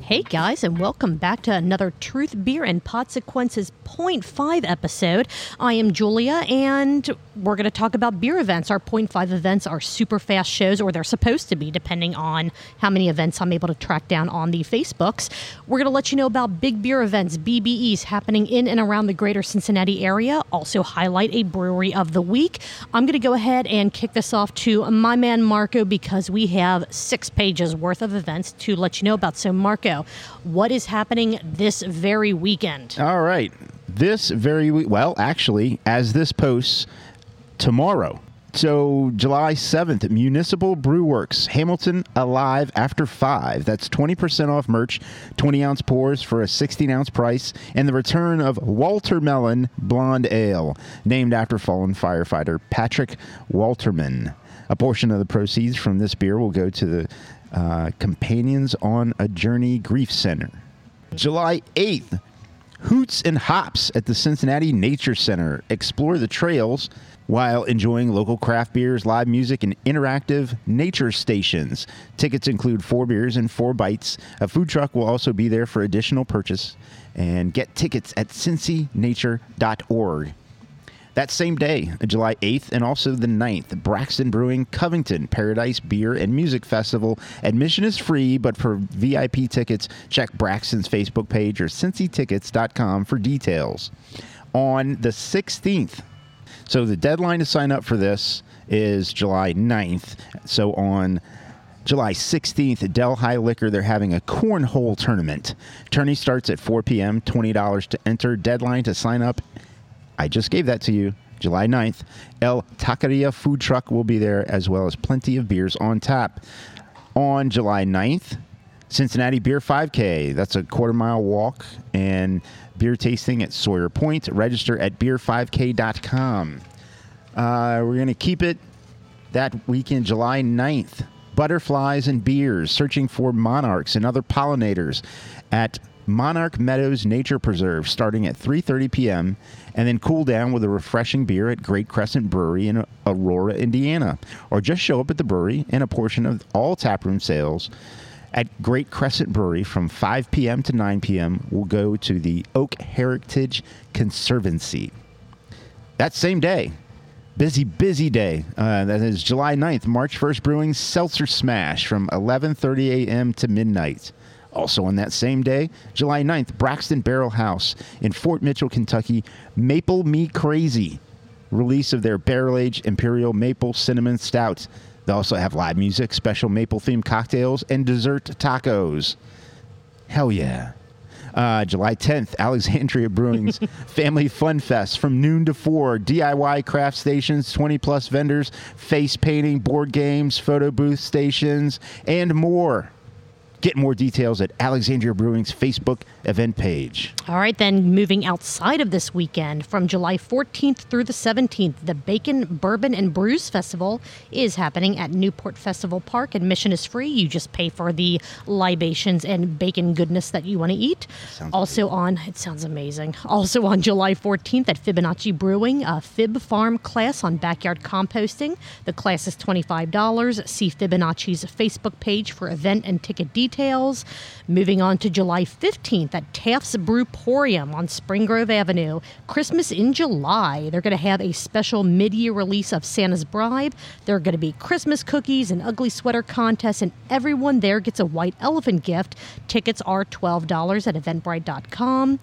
Hey guys, and welcome back to another Truth Beer and Podsequences 0.5 episode. I am Julia, and we're going to talk about beer events. Our 0.5 events are super fast shows, or they're supposed to be, depending on how many events I'm able to track down on the Facebooks. We're going to let you know about big beer events, BBEs, happening in and around the greater Cincinnati area. Also, highlight a brewery of the week. I'm going to go ahead and kick this off to my man Marco because we have six pages worth of events to let you know about. So, Marco, what is happening this very weekend? All right. This very we- well, actually, as this posts tomorrow. So July 7th, Municipal Brew Works, Hamilton Alive After 5. That's 20% off merch, 20 ounce pours for a 16 ounce price, and the return of Walter Mellon Blonde Ale, named after fallen firefighter Patrick Walterman. A portion of the proceeds from this beer will go to the uh, Companions on a Journey Grief Center. July 8th, Hoots and Hops at the Cincinnati Nature Center. Explore the trails while enjoying local craft beers, live music, and interactive nature stations. Tickets include four beers and four bites. A food truck will also be there for additional purchase. And get tickets at cincynature.org. That same day, July 8th and also the 9th, Braxton Brewing Covington Paradise Beer and Music Festival. Admission is free, but for VIP tickets, check Braxton's Facebook page or cincytickets.com for details. On the 16th, so the deadline to sign up for this is July 9th. So on July 16th at Delhi Liquor, they're having a cornhole tournament. Tourney starts at 4 p.m., $20 to enter. Deadline to sign up I just gave that to you. July 9th, El Taqueria food truck will be there, as well as plenty of beers on tap. On July 9th, Cincinnati Beer 5K. That's a quarter mile walk and beer tasting at Sawyer Point. Register at beer5k.com. Uh, we're going to keep it that weekend, July 9th. Butterflies and beers, searching for monarchs and other pollinators at Monarch Meadows Nature Preserve starting at 3:30 p.m. and then cool down with a refreshing beer at Great Crescent Brewery in Aurora, Indiana, or just show up at the brewery and a portion of all taproom sales at Great Crescent Brewery from 5 p.m. to 9 p.m. will go to the Oak Heritage Conservancy. That same day, busy, busy day. Uh, that is July 9th, March 1st Brewing Seltzer Smash from 11:30 a.m. to midnight. Also on that same day, July 9th, Braxton Barrel House in Fort Mitchell, Kentucky, Maple Me Crazy, release of their barrel aged Imperial Maple Cinnamon Stout. They also have live music, special maple themed cocktails, and dessert tacos. Hell yeah. Uh, July 10th, Alexandria Brewing's Family Fun Fest from noon to 4. DIY craft stations, 20 plus vendors, face painting, board games, photo booth stations, and more. Get more details at Alexandria Brewing's Facebook event page. All right, then moving outside of this weekend, from July 14th through the 17th, the Bacon, Bourbon, and Brews Festival is happening at Newport Festival Park. Admission is free. You just pay for the libations and bacon goodness that you want to eat. Sounds also on, it sounds amazing. Also on July 14th at Fibonacci Brewing, a Fib Farm class on backyard composting. The class is $25. See Fibonacci's Facebook page for event and ticket details. Moving on to July 15th at Taft's Brewporium on Spring Grove Avenue. Christmas in July. They're going to have a special mid year release of Santa's Bribe. There are going to be Christmas cookies and ugly sweater contests, and everyone there gets a white elephant gift. Tickets are $12 at eventbrite.com.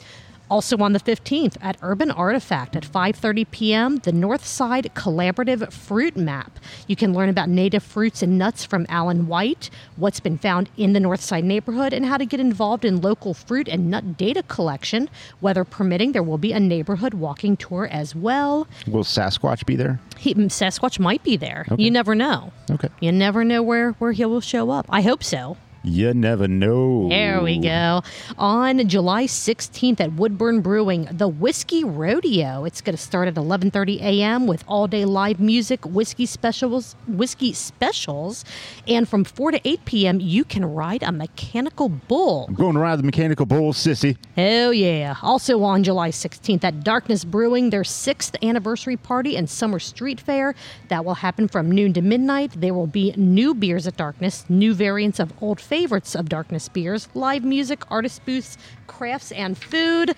Also on the 15th at Urban Artifact at 5:30 p.m., the Northside Collaborative Fruit Map. You can learn about native fruits and nuts from Alan White, what's been found in the Northside neighborhood, and how to get involved in local fruit and nut data collection. Weather permitting, there will be a neighborhood walking tour as well. Will Sasquatch be there? He, mm, Sasquatch might be there. Okay. You never know. Okay. You never know where where he will show up. I hope so. You never know. There we go. On July 16th at Woodburn Brewing, the Whiskey Rodeo. It's going to start at 11:30 a.m. with all-day live music, whiskey specials, whiskey specials, and from 4 to 8 p.m. you can ride a mechanical bull. I'm going to ride the mechanical bull, sissy. Hell yeah. Also on July 16th at Darkness Brewing, their sixth anniversary party and summer street fair. That will happen from noon to midnight. There will be new beers at Darkness, new variants of old favorites of Darkness beers, live music, artist booths, crafts, and food.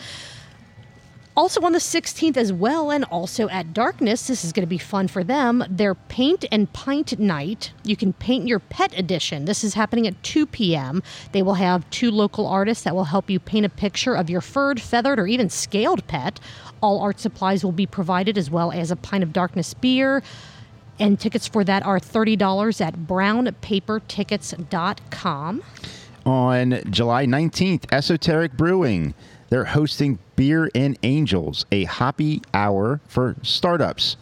Also on the 16th as well, and also at Darkness, this is going to be fun for them. Their Paint and Pint Night. You can paint your pet edition. This is happening at 2 p.m. They will have two local artists that will help you paint a picture of your furred, feathered, or even scaled pet. All art supplies will be provided, as well as a pint of Darkness beer. And tickets for that are $30 at brownpapertickets.com. On July 19th, Esoteric Brewing. They're hosting Beer and Angels, a hoppy hour for startups.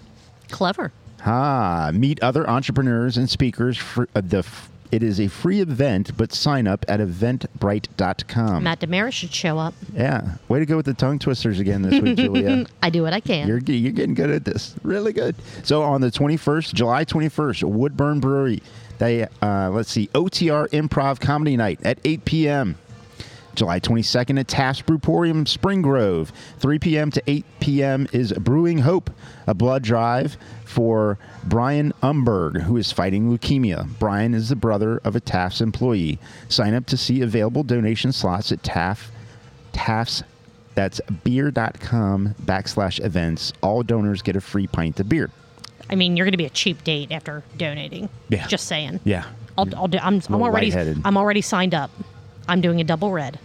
Clever. Ah, meet other entrepreneurs and speakers. For uh, the it is a free event, but sign up at eventbrite.com. Matt Damaris should show up. Yeah, way to go with the tongue twisters again this week, Julia. I do what I can. You're you're getting good at this. Really good. So on the 21st, July 21st, Woodburn Brewery. They uh, let's see, OTR Improv Comedy Night at 8 p.m. July 22nd at Taft Brewporium Spring Grove. 3 p.m. to 8 p.m. is Brewing Hope, a blood drive for Brian Umberg, who is fighting leukemia. Brian is the brother of a Taft's employee. Sign up to see available donation slots at Taft, Taft's that's beer.com backslash events. All donors get a free pint of beer. I mean, you're going to be a cheap date after donating. Yeah. Just saying. Yeah. I'll, I'll do, I'm, I'm already. I'm already signed up. I'm doing a double red.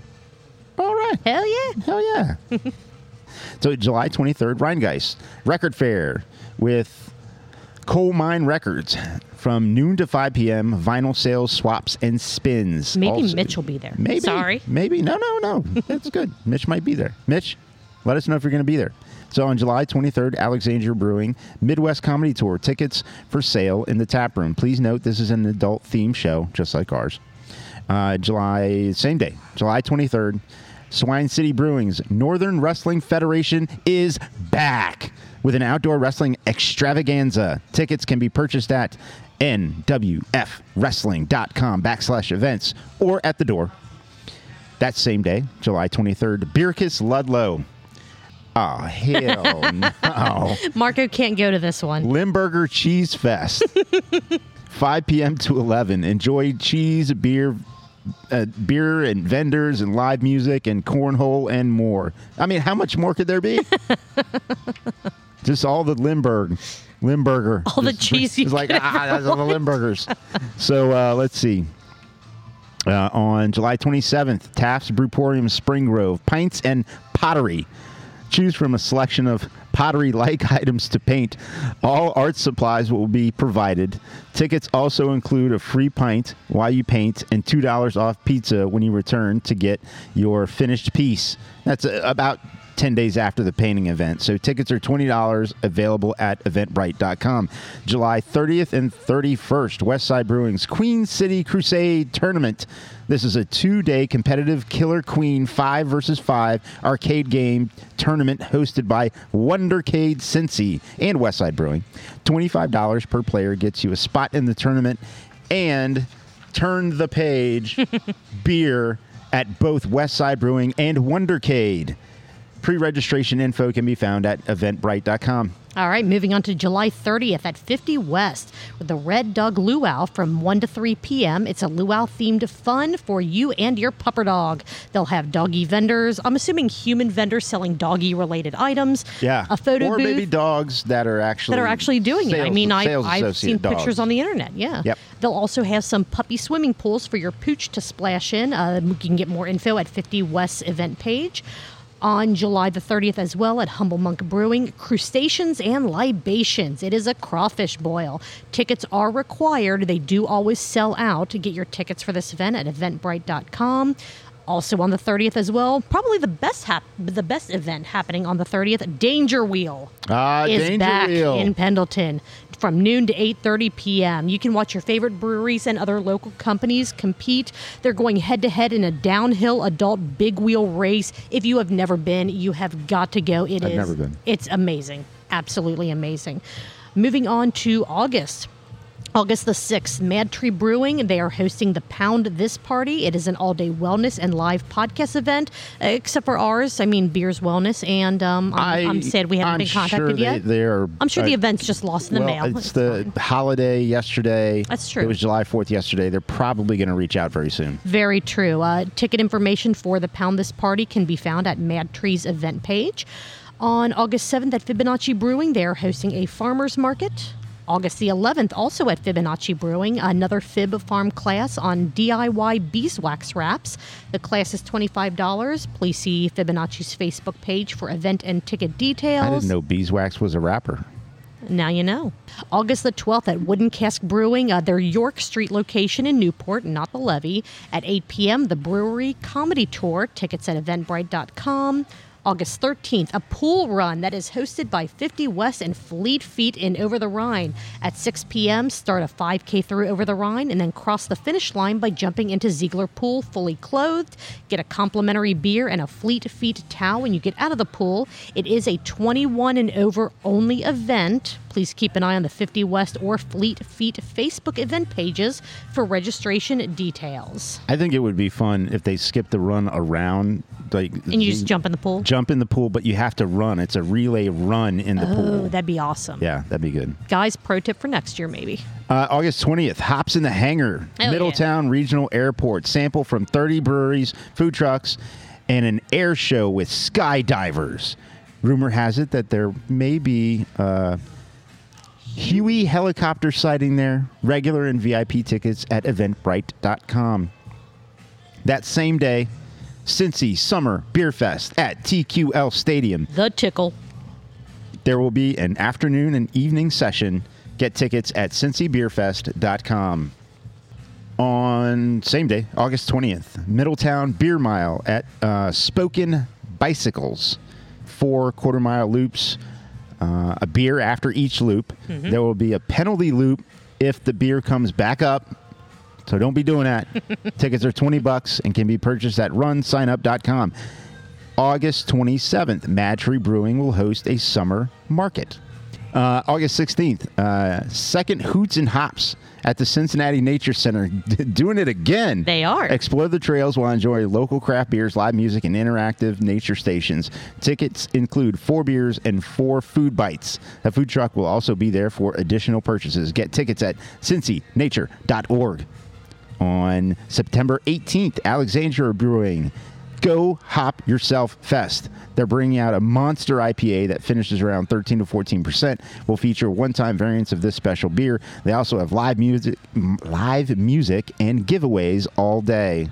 All right. Hell yeah. Hell yeah. so July 23rd, Rhinegeist Record Fair with Coal Mine Records from noon to 5 p.m. Vinyl sales, swaps, and spins. Maybe Also- Mitch will be there. Maybe. Sorry. Maybe. No, no, no. That's good. Mitch might be there. Mitch, let us know if you're going to be there. So on July 23rd, Alexandria Brewing Midwest Comedy Tour tickets for sale in the tap room. Please note this is an adult theme show, just like ours. Uh, July same day, July 23rd, Swine City Brewing's Northern Wrestling Federation is back with an outdoor wrestling extravaganza. Tickets can be purchased at nwfwrestling.com backslash events or at the door. That same day, July 23rd, Bircus Ludlow. Oh, hell no. Marco can't go to this one. Limburger Cheese Fest. 5 p.m. to 11. Enjoy cheese, beer, uh, beer and vendors and live music and cornhole and more. I mean, how much more could there be? Just all the Limburg, Limburger. All the Just- cheese you It's like ah, that's all the Limburgers. so uh, let's see. Uh, on July 27th, Taft's Brewporium Spring Grove, pints and pottery. Choose from a selection of pottery like items to paint. All art supplies will be provided. Tickets also include a free pint while you paint and $2 off pizza when you return to get your finished piece. That's about 10 days after the painting event. So tickets are $20 available at eventbrite.com. July 30th and 31st, Westside Brewing's Queen City Crusade Tournament. This is a two day competitive Killer Queen 5 versus 5 arcade game tournament hosted by Wondercade Cincy and Westside Brewing. $25 per player gets you a spot in the tournament and turn the page beer at both Westside Brewing and Wondercade. Pre registration info can be found at eventbrite.com. All right, moving on to July 30th at 50 West with the Red Dog Luau from 1 to 3 p.m. It's a luau themed fun for you and your pupper dog. They'll have doggy vendors. I'm assuming human vendors selling doggy related items. Yeah. A photo or booth. maybe dogs that are actually that are actually doing it. I mean, I, I've seen dogs. pictures on the internet. Yeah. Yep. They'll also have some puppy swimming pools for your pooch to splash in. Uh, you can get more info at 50 West event page. On July the 30th, as well, at Humble Monk Brewing, crustaceans and libations. It is a crawfish boil. Tickets are required. They do always sell out. Get your tickets for this event at eventbrite.com. Also on the 30th as well, probably the best hap- the best event happening on the 30th, Danger Wheel Ah, is Danger back Wheel. in Pendleton from noon to 8:30 p.m. You can watch your favorite breweries and other local companies compete. They're going head to head in a downhill adult big wheel race. If you have never been, you have got to go. It is I've never been. It's amazing. Absolutely amazing. Moving on to August. August the 6th, Mad Tree Brewing, they are hosting the Pound This Party. It is an all day wellness and live podcast event, except for ours. I mean, Beers Wellness, and um, I'm, I'm sad we haven't I'm been contacted sure yet. They, they're, I'm sure the uh, event's just lost in the well, mail. It's the holiday yesterday. That's true. It was July 4th yesterday. They're probably going to reach out very soon. Very true. Uh, ticket information for the Pound This Party can be found at Mad Tree's event page. On August 7th at Fibonacci Brewing, they are hosting a farmers market. August the 11th, also at Fibonacci Brewing, another Fib Farm class on DIY beeswax wraps. The class is $25. Please see Fibonacci's Facebook page for event and ticket details. I didn't know beeswax was a wrapper. Now you know. August the 12th at Wooden Cask Brewing, uh, their York Street location in Newport, not the levee. At 8 p.m., the brewery comedy tour. Tickets at eventbrite.com. August 13th, a pool run that is hosted by 50 West and Fleet Feet in Over the Rhine. At 6 p.m., start a 5K through Over the Rhine and then cross the finish line by jumping into Ziegler Pool fully clothed. Get a complimentary beer and a Fleet Feet towel when you get out of the pool. It is a 21 and over only event. Please keep an eye on the 50 West or Fleet Feet Facebook event pages for registration details. I think it would be fun if they skip the run around, like And you just jump in the pool? jump in the pool, but you have to run. It's a relay run in the Oh, pool. that'd be awesome. Yeah, that'd be good. Guys, pro tip for next year, maybe. Uh, August 20th, Hops in the Hangar, Hell Middletown Regional Airport. Sample from 30 breweries, food trucks, and an air show with skydivers. Rumor has it that there may be uh, Huey helicopter sighting there. Regular and VIP tickets at eventbrite.com. That same day, Cincy Summer Beer Fest at TQL Stadium. The tickle. There will be an afternoon and evening session. Get tickets at cincybeerfest.com. On same day, August 20th, Middletown Beer Mile at uh, Spoken Bicycles. Four quarter mile loops, uh, a beer after each loop. There will be a penalty loop if the beer comes back up. So don't be doing that. Tickets are 20 bucks and can be purchased at runsignup.com. August 27th, Mad Tree Brewing will host a summer market. Uh, August 16th, uh, second Hoots and Hops at the Cincinnati Nature Center, doing it again. They are. Explore the trails while enjoying local craft beers, live music, and interactive nature stations. Tickets include four beers and four food bites. A food truck will also be there for additional purchases. Get tickets at cincynature.org. On September 18th, Alexandria Brewing Go Hop Yourself Fest. They're bringing out a monster IPA that finishes around 13 to 14 percent. Will feature one-time variants of this special beer. They also have live music, live music, and giveaways all day.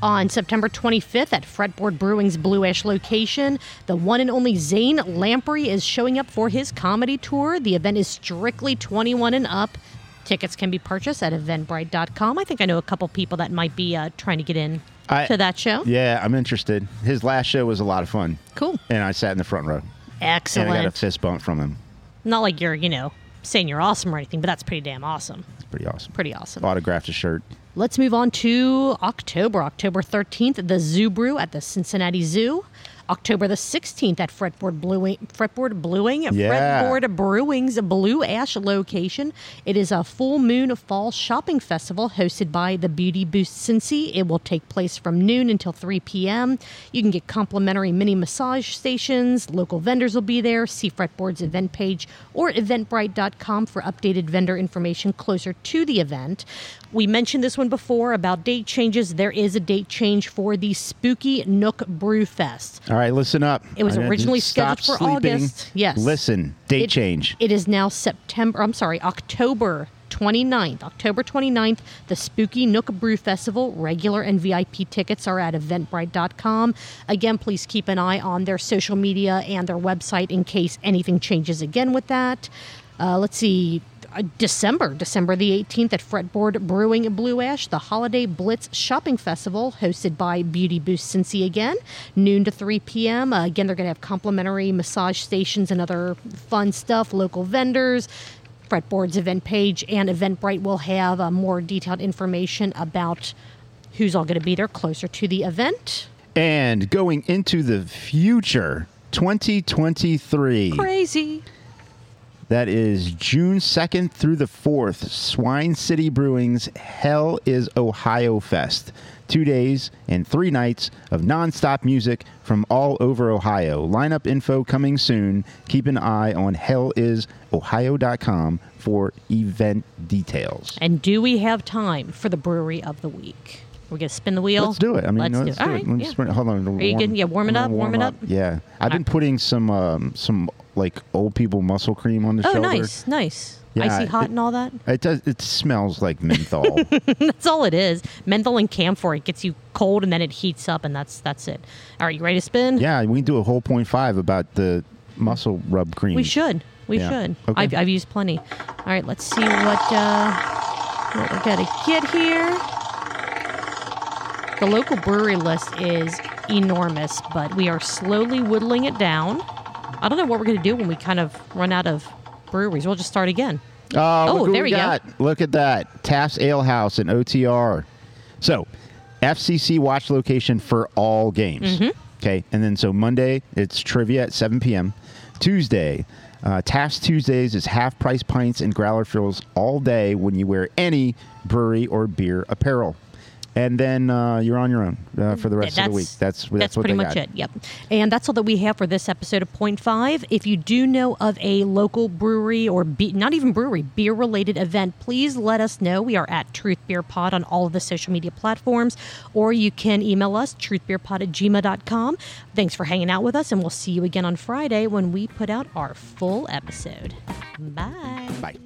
On September 25th at Fretboard Brewing's Blue Ash location, the one and only Zane Lamprey is showing up for his comedy tour. The event is strictly 21 and up. Tickets can be purchased at eventbrite.com. I think I know a couple people that might be uh, trying to get in I- to that show. Yeah, I'm interested. His last show was a lot of fun, Cool. and I sat in the front row, and I got a fist bump from him. Not like you're, you know, saying you're awesome or anything, but that's pretty damn awesome. It's pretty awesome. Pretty awesome. Autographed a shirt. Let's move on to October. October 13th, the Zoo Brew at the Cincinnati Zoo. October the 16th at Fretboard Brewing, Fretboard Brewing, Yeah. Fretboard Brewing's Blue Ash location. It is a full moon fall shopping festival hosted by the Beauty Boost Cincy. It will take place from noon until 3 p.m. You can get complimentary mini massage stations. Local vendors will be there. See Fretboard's event page or eventbrite.com for updated vendor information closer to the event. We mentioned this one before about date changes. There is a date change for the Spooky Nook Brew Fest. All right, listen up. It was originally scheduled for sleeping. August. Yes. Listen, date It- change. It is now September, I'm sorry, October 29th. October 29th, the Spooky Nook Brew Festival. Regular and VIP tickets are at eventbrite.com. Again, please keep an eye on their social media and their website in case anything changes again with that. Uh, let's see. Uh, December, December the 18th at Fretboard Brewing Blue Ash, the Holiday Blitz Shopping Festival, hosted by Beauty Boost Cincy again, noon to 3 p.m. Uh, again, they're going to have complimentary massage stations and other fun stuff, local vendors. Fretboard's event page and Eventbrite will have uh, more detailed information about who's all going to be there closer to the event. And going into the future, 2023. Crazy. That is June 2nd through the 4th, Swine City Brewing's Hell is Ohio Fest. Two days and three nights of nonstop music from all over Ohio. Lineup info coming soon. Keep an eye on hellisohio.com for event details. And do we have time for the brewery of the week? We're gonna spin the wheel. Let's do it. I mean, let's, let's do it. do All it. right, Let's yeah. hold on. Are you good? Yeah, warm it up, warm it up. Yeah, I've been putting some um, some like old people muscle cream on the Oh, shoulder. nice, nice. Yeah, Icy it- hot and all that. It does. It smells like menthol. That's all it is. Menthol and camphor. It gets you cold and then it heats up, and that's that's it. All right, you ready to spin? yeah, we can do a whole point five about the muscle rub cream. We should. We Yeah. should. Okay. I've, I've used plenty. All right, let's see what uh, what we gotta get here. The local brewery list is enormous, but we are slowly whittling it down. I don't know what we're gonna do when we kind of run out of breweries. We'll just start again. Oh, Oh, there we we go. Look at that. Taft's Ale House and OTR. So, FCC watch location for all games. Mm-hmm. Okay. And then so Monday, it's trivia at 7 p.m. Tuesday, uh, Taft's Tuesdays is half price pints and growler fills all day when you wear any brewery or beer apparel. And then uh, you're on your own uh, for the rest of the week. That's that's, what pretty much got. it. Yep. And that's all that we have for this episode of Point Five. If you do know of a local brewery or be- not even brewery, beer related event, please let us know. We are at Truth Beer Pod on all of the social media platforms, or you can email us truthbeerpod at gmail.com. Thanks for hanging out with us, and we'll see you again on Friday when we put out our full episode. Bye. Bye.